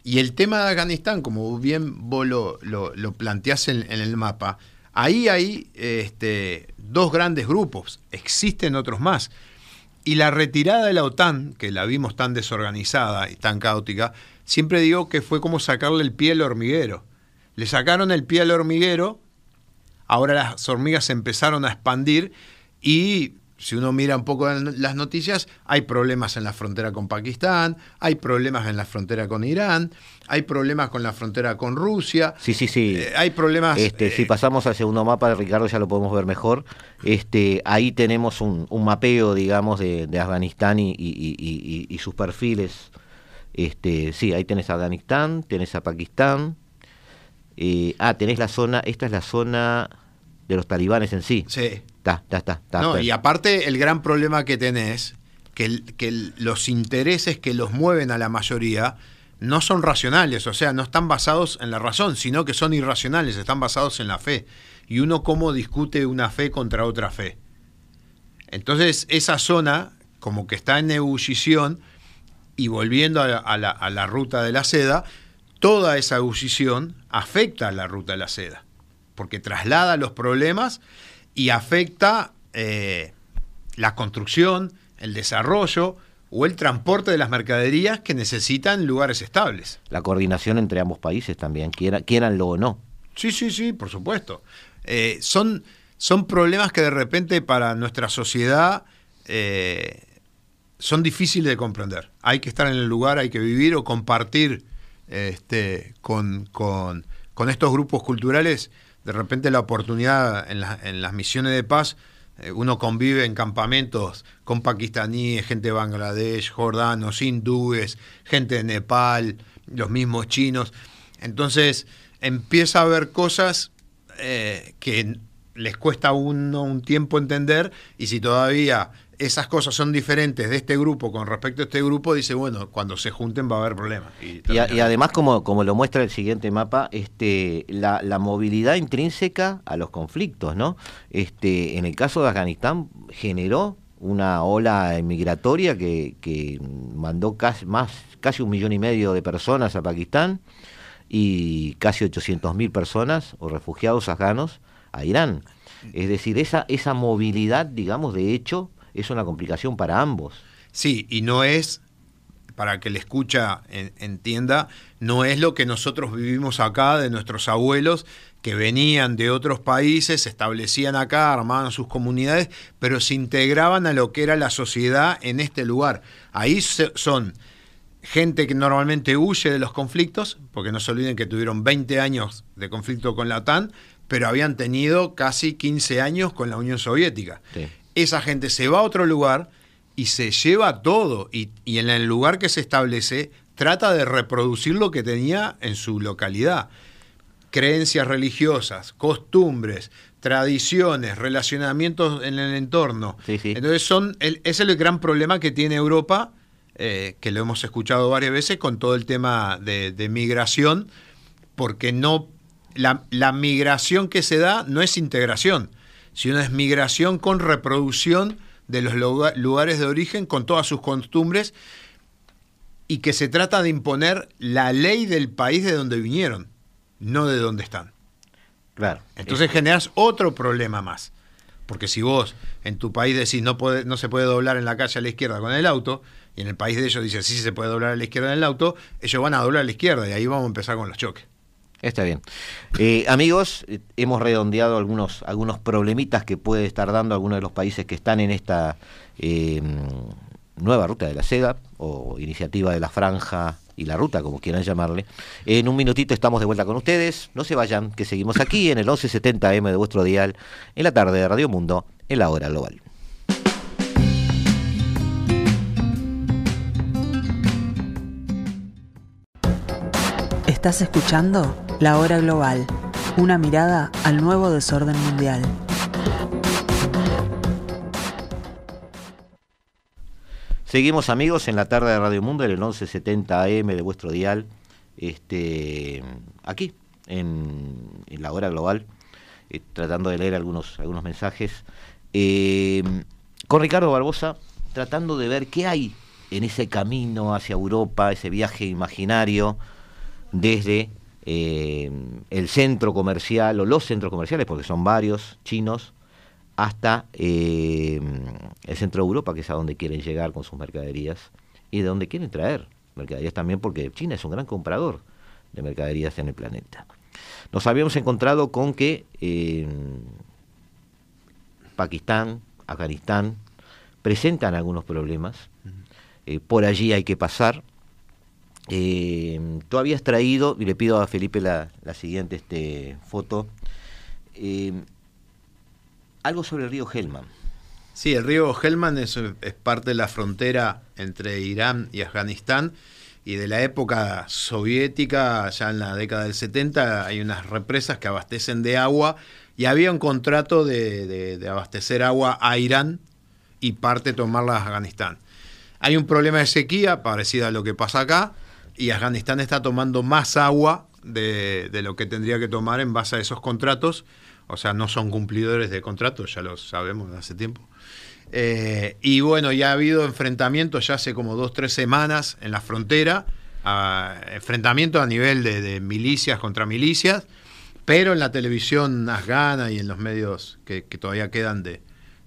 Y el tema de Afganistán, como bien vos lo, lo, planteás en, en el mapa, ahí hay este, dos grandes grupos, existen otros más. Y la retirada de la OTAN, que la vimos tan desorganizada y tan caótica, siempre digo que fue como sacarle el pie al hormiguero. Le sacaron el pie al hormiguero, ahora las hormigas se empezaron a expandir y si uno mira un poco las noticias, hay problemas en la frontera con Pakistán, hay problemas en la frontera con Irán, hay problemas con la frontera con Rusia, Sí, sí, sí. eh, hay problemas... Este, eh, si pasamos al segundo mapa, Ricardo, ya lo podemos ver mejor. Este, ahí tenemos un, un mapeo, digamos, de, de Afganistán y, y- y- y- y sus perfiles. Este, sí, ahí tenés a Afganistán, tenés a Pakistán. eh, ah, tenés la zona, esta es la zona de los talibanes en sí. sí. Está, está, está. está, No, está. y aparte el gran problema que tenés que, que los intereses que los mueven a la mayoría no son racionales, o sea, no están basados en la razón, sino que son irracionales, están basados en la fe. Y uno cómo discute una fe contra otra fe. Entonces, esa zona, como que está en ebullición, y volviendo a la, ruta de la seda, toda esa ebullición afecta a la ruta de la seda, porque traslada los problemas y afecta eh, la construcción, el desarrollo, o el transporte de las mercaderías que necesitan lugares estables. La coordinación entre ambos países también, quieranlo o no. Sí, sí, sí, por supuesto. Eh, son, son problemas que de repente para nuestra sociedad eh, son difíciles de comprender. Hay que estar en el lugar, hay que vivir o compartir este, con, con, estos grupos culturales. De repente la oportunidad en, en las misiones de paz eh, uno convive en campamentos con pakistaníes, gente de Bangladesh, jordanos, hindúes, gente de Nepal, los mismos chinos. Entonces empieza a haber cosas eh, que les cuesta a uno un tiempo entender y si todavía esas cosas son diferentes de este grupo con respecto a este grupo, dice, bueno, cuando se junten va a haber problemas. Y, además, como, como lo muestra el siguiente mapa, este, la, movilidad intrínseca a los conflictos, ¿no? Este, en el caso de Afganistán generó una ola migratoria que, que mandó casi, más, casi un millón y medio de personas a Pakistán y casi 800.000 personas o refugiados afganos a Irán. Es decir, esa, esa movilidad, digamos, de hecho, es una complicación para ambos. Sí, y no es, para que le escucha entienda, no es lo que nosotros vivimos acá de nuestros abuelos que venían de otros países, se establecían acá, armaban sus comunidades, pero se integraban a lo que era la sociedad en este lugar. Ahí son gente que normalmente huye de los conflictos, porque no se olviden que tuvieron 20 años de conflicto con la OTAN, pero habían tenido casi 15 años con la Unión Soviética. Sí esa gente se va a otro lugar y se lleva todo y, en el lugar que se establece trata de reproducir lo que tenía en su localidad. Creencias religiosas, costumbres, tradiciones, relacionamientos en el entorno. Entonces son ese es el gran problema que tiene Europa, eh, que lo hemos escuchado varias veces con todo el tema de, migración, porque no la, la migración que se da no es integración sino es migración con reproducción de los lugares de origen con todas sus costumbres y que se trata de imponer la ley del país de donde vinieron, no de donde están. Claro. Entonces generas otro problema más. Porque si vos en tu país decís no, puede, no se puede doblar en la calle a la izquierda con el auto, y en el país de ellos dicen sí se puede doblar a la izquierda en el auto, ellos van a doblar a la izquierda y ahí vamos a empezar con los choques. Está bien. Eh, amigos, hemos redondeado algunos, algunos problemitas que puede estar dando algunos de los países que están en esta eh, nueva ruta de la seda o iniciativa de la franja y la ruta, como quieran llamarle. En un minutito estamos de vuelta con ustedes. No se vayan, que seguimos aquí en el 1170M de vuestro dial, en la tarde de Radio Mundo, en la hora global. Estás escuchando La Hora Global, una mirada al nuevo desorden mundial. Seguimos amigos en la tarde de Radio Mundo en el 1170 AM de vuestro dial, este, aquí en, la hora global, eh, tratando de leer algunos, algunos mensajes. Eh, con Ricardo Barbosa, tratando de ver qué hay en ese camino hacia Europa, ese viaje imaginario desde eh, el centro comercial o los centros comerciales, porque son varios chinos, hasta eh, el centro de Europa, que es a donde quieren llegar con sus mercaderías y de donde quieren traer mercaderías también, porque China es un gran comprador de mercaderías en el planeta. Nos habíamos encontrado con que eh, Pakistán, Afganistán, presentan algunos problemas. por allí hay que pasar, eh, tú habías traído, y le pido a Felipe la, siguiente este, foto, eh, algo sobre el río Helman. Sí, el río Helman es, parte de la frontera entre Irán y Afganistán y de la época soviética, ya en la década del 70, hay unas represas que abastecen de agua y había un contrato de, abastecer agua a Irán y parte tomarla a Afganistán. Hay un problema de sequía parecido a lo que pasa acá y Afganistán está tomando más agua de, de, lo que tendría que tomar en base a esos contratos. O sea, no son cumplidores de contratos, ya lo sabemos hace tiempo. Eh, y bueno, ya ha habido enfrentamientos ya hace como dos, tres semanas en la frontera, enfrentamientos a nivel de, milicias contra milicias, pero en la televisión afgana y en los medios que, todavía quedan de,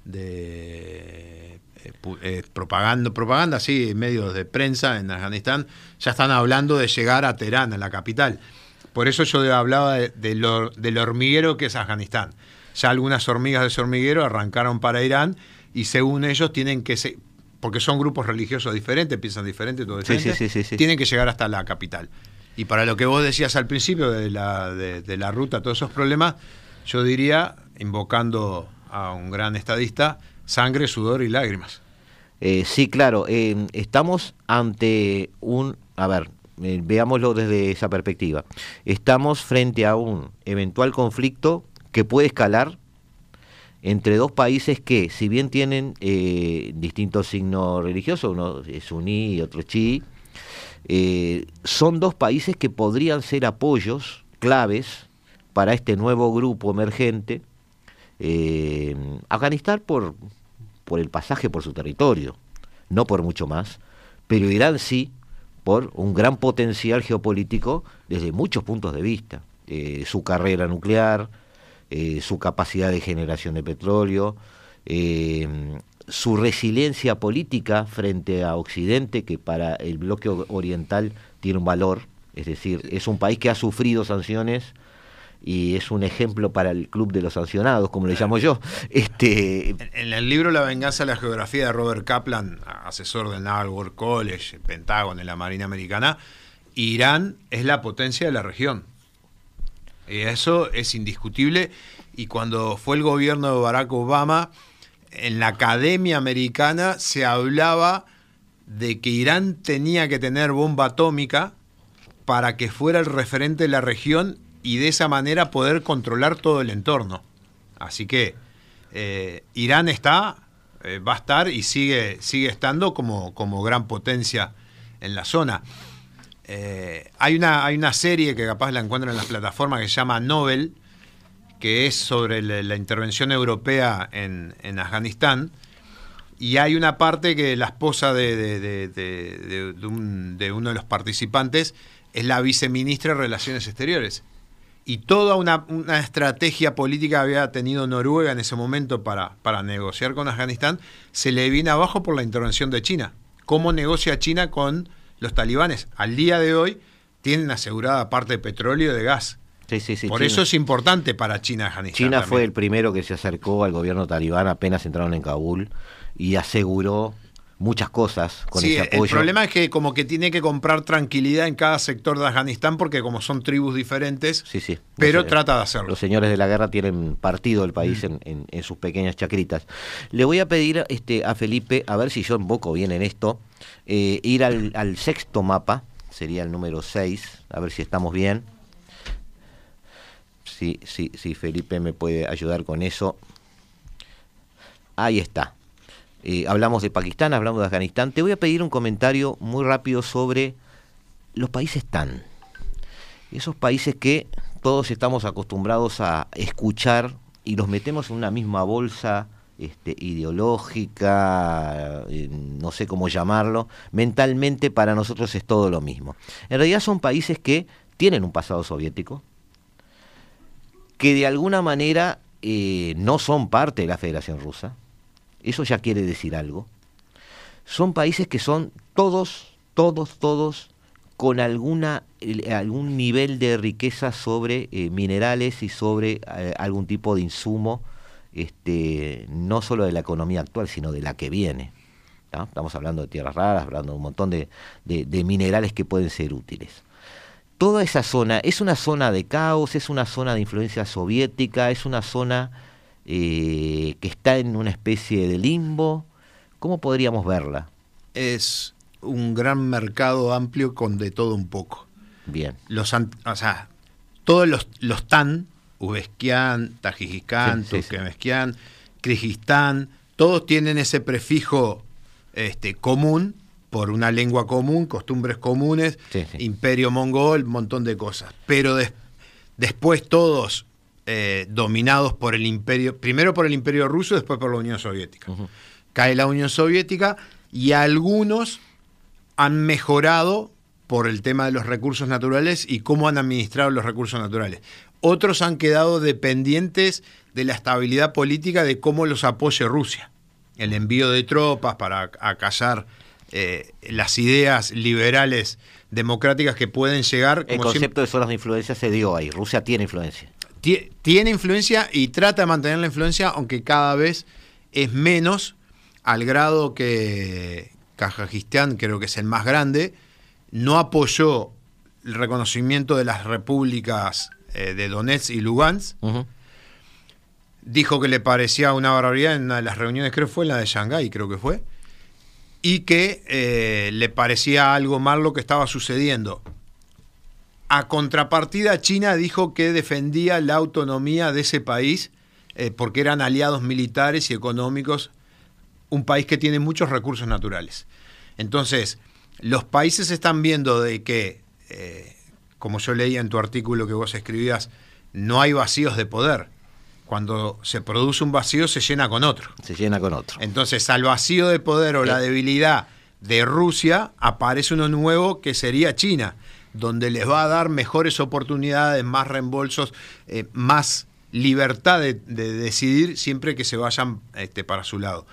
de eh, eh, propaganda, sí, medios de prensa en Afganistán, ya están hablando de llegar a Teherán, a la capital. Por eso yo hablaba del hormiguero que es Afganistán. Ya algunas hormigas de ese hormiguero arrancaron para Irán y según ellos tienen que ser, porque son grupos religiosos diferentes, piensan diferente, todo diferente, tienen que llegar hasta la capital. Y para lo que vos decías al principio de la, de, la ruta, todos esos problemas, yo diría, invocando a un gran estadista, sangre, sudor y lágrimas. Eh, sí, claro, eh, estamos ante un, a ver, eh, veámoslo desde esa perspectiva, estamos frente a un eventual conflicto que puede escalar entre dos países que, si bien tienen distintos signos religiosos, uno es suní y otro chií, son dos países que podrían ser apoyos claves para este nuevo grupo emergente. Afganistán por, por el pasaje por su territorio, no por mucho más, pero Irán sí por un gran potencial geopolítico desde muchos puntos de vista. su carrera nuclear, eh, su capacidad de generación de petróleo, eh, su resiliencia política frente a Occidente, que para el bloque oriental tiene un valor, es decir, es un país que ha sufrido sanciones y es un ejemplo para el club de los sancionados, como le llamo yo. Este... En el libro La venganza de la geografía de Robert Kaplan, asesor del Naval War College, el Pentágono, en la Marina Americana, Irán es la potencia de la región. Y eso es indiscutible. Y cuando fue el gobierno de Barack Obama, en la Academia Americana se hablaba de que Irán tenía que tener bomba atómica para que fuera el referente de la región y de esa manera poder controlar todo el entorno. Así que eh, Irán está, eh, va a estar y sigue, sigue estando como, como gran potencia en la zona. Eh, hay, una, hay una serie que capaz la encuentran en las plataformas que se llama Nobel, que es sobre la, intervención europea en, Afganistán. Y hay una parte que la esposa de, uno de los participantes es la viceministra de Relaciones Exteriores. Y toda una, estrategia política había tenido Noruega en ese momento para, para negociar con Afganistán, se le viene abajo por la intervención de China. ¿Cómo negocia China con los talibanes al día de hoy tienen asegurada parte de petróleo y de gas. Sí, sí, sí, Por eso es importante para China Afganistán. China fue el primero que se acercó al gobierno talibán apenas entraron en Kabul y aseguró muchas cosas con ese apoyo. El problema es que como que tiene que comprar tranquilidad en cada sector de Afganistán porque como son tribus diferentes, sí, sí, pero trata de hacerlo. Los señores de la guerra tienen partido el país mm. en, sus pequeñas chacritas. Le voy a pedir este, a Felipe, a ver si yo invoco bien en esto, eh, ir al, sexto mapa, sería el número 6, a ver si estamos bien. Sí, sí, sí, Felipe me puede ayudar con eso. Ahí está. Eh, hablamos de Pakistán, hablamos de Afganistán. Te voy a pedir un comentario muy rápido sobre los países TAN. Esos países que todos estamos acostumbrados a escuchar y los metemos en una misma bolsa este, ideológica, no sé cómo llamarlo, mentalmente para nosotros es todo lo mismo. En realidad son países que tienen un pasado soviético, que de alguna manera eh, no son parte de la Federación Rusa, eso ya quiere decir algo. Son países que son todos, todos, todos con alguna, algún nivel de riqueza sobre eh, minerales y sobre eh, algún tipo de insumo, este, no solo de la economía actual, sino de la que viene. Estamos hablando de tierras raras, hablando de un montón de, minerales que pueden ser útiles. Toda esa zona es una zona de caos, es una zona de influencia soviética, es una zona eh, que está en una especie de limbo. ¿Cómo podríamos verla? Es un gran mercado amplio con de todo un poco. Bien. Los, o sea, todos los, los TAN, Uzbekistán, Tajikistán, Turkmenistán, Kirguistán, todos tienen ese prefijo este, común por una lengua común, costumbres comunes, Sí, sí. imperio mongol, un montón de cosas. Pero des- después todos eh, dominados por el imperio, primero por el imperio ruso, después por la Unión Soviética. Cae la Unión Soviética y algunos han mejorado por el tema de los recursos naturales y cómo han administrado los recursos naturales. Otros han quedado dependientes de la estabilidad política de cómo los apoye Rusia. El envío de tropas para acallar eh, las ideas liberales democráticas que pueden llegar. El como siempre- concepto de zonas de influencia se dio ahí. Rusia tiene influencia. Tie- tiene influencia y trata de mantener la influencia, aunque cada vez es menos, al grado que Kazajistán, creo que es el más grande, no apoyó el reconocimiento de las repúblicas eh, de Donetsk y Lugansk. Dijo que le parecía una barbaridad en una de las reuniones, creo que fue en la de Shanghái, creo que fue, y que eh, le parecía algo mal lo que estaba sucediendo. A contrapartida, China dijo que defendía la autonomía de ese país eh, porque eran aliados militares y económicos, un país que tiene muchos recursos naturales. Entonces, los países están viendo de que, eh, como yo leía en tu artículo que vos escribías, no hay vacíos de poder. Cuando se produce un vacío se llena con otro. Se llena con otro. Entonces, al vacío de poder o la Eh. debilidad de Rusia, aparece uno nuevo que sería China, donde les va a dar mejores oportunidades, más reembolsos, eh, más libertad de, de decidir siempre que se vayan este, para su lado.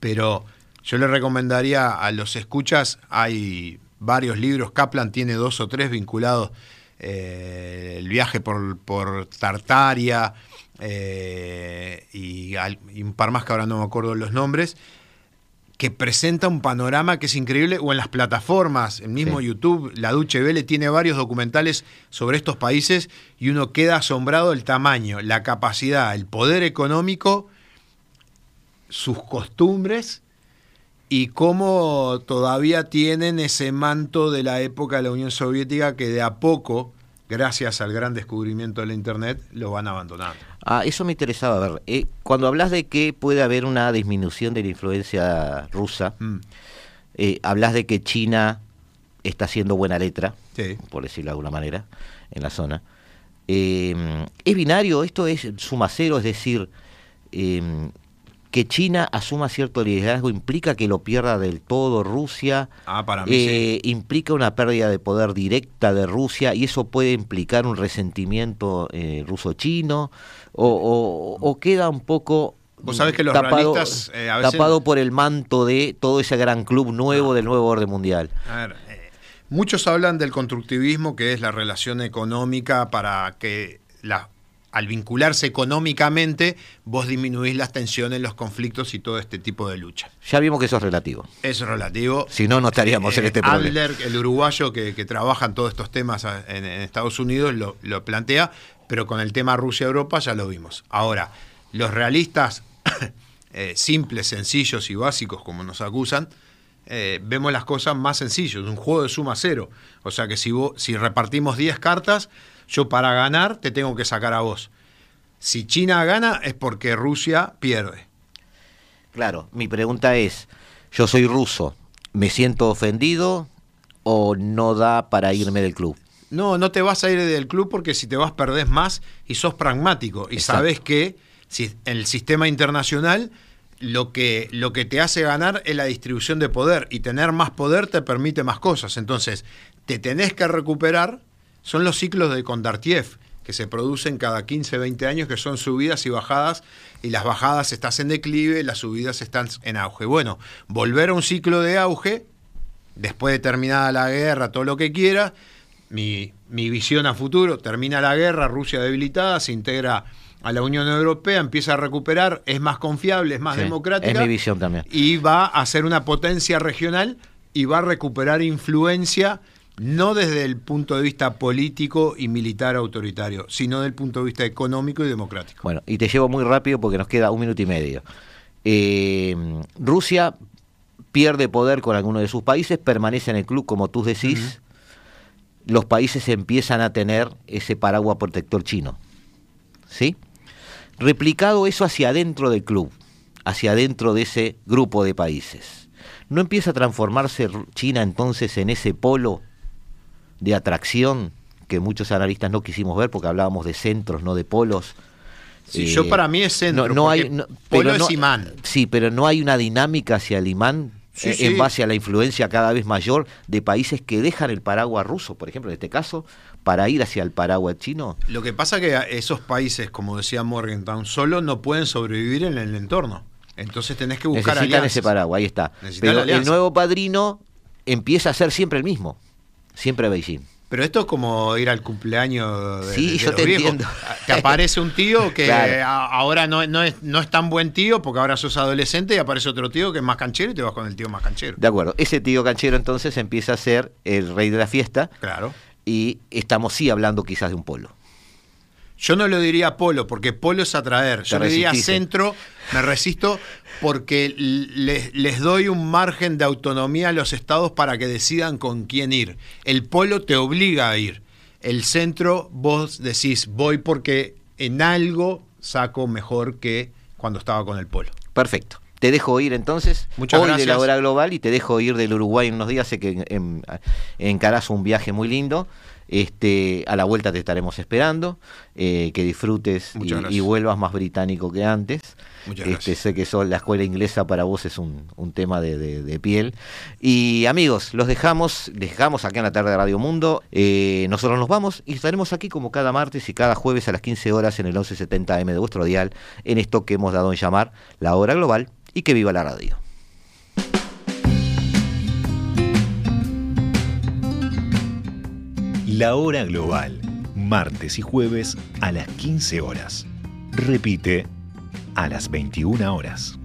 Pero yo le recomendaría a los escuchas, hay varios libros, Kaplan tiene dos o tres vinculados, eh, el viaje por, por Tartaria eh, y, y un par más que ahora no me acuerdo los nombres, que presenta un panorama que es increíble, o en las plataformas, el mismo Sí. YouTube, la Duche Vele tiene varios documentales sobre estos países y uno queda asombrado del tamaño, la capacidad, el poder económico, sus costumbres y cómo todavía tienen ese manto de la época de la Unión Soviética que de a poco, gracias al gran descubrimiento de la Internet, lo van abandonando. Ah, eso me interesaba ver. Eh, cuando hablas de que puede haber una disminución de la influencia rusa, Mm, eh, hablas de que China está haciendo buena letra, sí. por decirlo de alguna manera, en la zona. Eh, ¿Es binario? ¿Esto es suma cero? Es decir, eh, que China asuma cierto liderazgo implica que lo pierda del todo Rusia, Ah, para mí eh, implica una pérdida de poder directa de Rusia y eso puede implicar un resentimiento eh, ruso-chino o, o- o queda un poco Vos sabés que los tapado, realistas, eh, a veces- tapado por el manto de todo ese gran club nuevo del nuevo orden mundial. A ver, eh, muchos hablan del constructivismo, que es la relación económica para que la, al vincularse económicamente vos disminuís las tensiones, los conflictos y todo este tipo de lucha. Ya vimos que eso es relativo. Eso es relativo. Si no, no estaríamos en Eh, este problema. Adler, el uruguayo que, que trabaja en todos estos temas a- en, en Estados Unidos, lo, lo plantea, pero con el tema Rusia-Europa ya lo vimos. Ahora, los realistas eh, simples, sencillos y básicos, como nos acusan, eh, vemos las cosas más sencillas, un juego de suma cero. O sea que si, vos- si repartimos 10 cartas, yo para ganar te tengo que sacar a vos. Si China gana es porque Rusia pierde. Claro, mi pregunta es, yo soy ruso, ¿me siento ofendido o no da para irme del club? No, no te vas a ir del club porque si te vas perdés más y sos pragmático y Exacto. sabes que si, en el sistema internacional lo que, lo que te hace ganar es la distribución de poder y tener más poder te permite más cosas. Entonces, te tenés que recuperar, son los ciclos de Kondartiev que se producen cada 15, 20 años, que son subidas y bajadas, y las bajadas estás en declive, las subidas están en auge. Bueno, volver a un ciclo de auge después de terminada la guerra, todo lo que quiera, mi, mi visión a futuro, termina la guerra, Rusia debilitada, se integra a la Unión Europea, empieza a recuperar, es más confiable, es más Sí, democrática. es mi visión también. Y va a ser una potencia regional y va a recuperar influencia, no desde el punto de vista político y militar autoritario, sino desde el punto de vista económico y democrático. Bueno, y te llevo muy rápido porque nos queda un minuto y medio. Eh, Rusia pierde poder con alguno de sus países, permanece en el club, como tú decís. Los países empiezan a tener ese paraguas protector chino. ¿Sí? Replicado eso hacia adentro del club, hacia adentro de ese grupo de países. ¿no empieza a transformarse China entonces en ese polo de atracción que muchos analistas no quisimos ver porque hablábamos de centros, no de polos? Sí, yo para mí es centro, no, hay, polo es imán. Sí, pero no hay una dinámica hacia el imán eh, en base a la influencia cada vez mayor de países que dejan el paraguas ruso, por ejemplo, en este caso, para ir hacia el paraguas chino. Lo que pasa es que esos países, como decía Morgenthau, solo no pueden sobrevivir en el entorno. Entonces tenés que buscar Necesitan ese paraguas, ahí está. Pero el nuevo padrino empieza a ser siempre el mismo, siempre Beijing. Pero esto es como ir al cumpleaños de, sí, yo te Entiendo. Te aparece un tío que ahora no, no, es, no es tan buen tío porque ahora sos adolescente y aparece otro tío que es más canchero y te vas con el tío más canchero. De acuerdo. Ese tío canchero entonces empieza a ser el rey de la fiesta. Claro. Y estamos sí hablando quizás de un polo. Yo no lo diría polo, porque polo es atraer. Yo le diría centro, me resisto, porque les, doy un margen de autonomía a los estados para que decidan con quién ir. El polo te obliga a ir. El centro, vos decís, voy porque en algo saco mejor que cuando estaba con el polo. Perfecto. Te dejo ir entonces Muchas hoy gracias. de la hora global y te dejo ir del Uruguay en unos días. Sé que encarás un viaje muy lindo. Este, a la vuelta te estaremos esperando, eh, que disfrutes y, vuelvas más británico que antes. Este, sé que la escuela inglesa para vos es un, tema de, piel. Y amigos, los dejamos, dejamos acá en la tarde de Radio Mundo. Eh, nosotros nos vamos y estaremos aquí como cada martes y cada jueves a las 15 horas en el 1170M de vuestro dial, en esto que hemos dado en llamar la hora global y que viva la radio. La hora global, martes y jueves a las 15 horas. Repite a las 21 horas.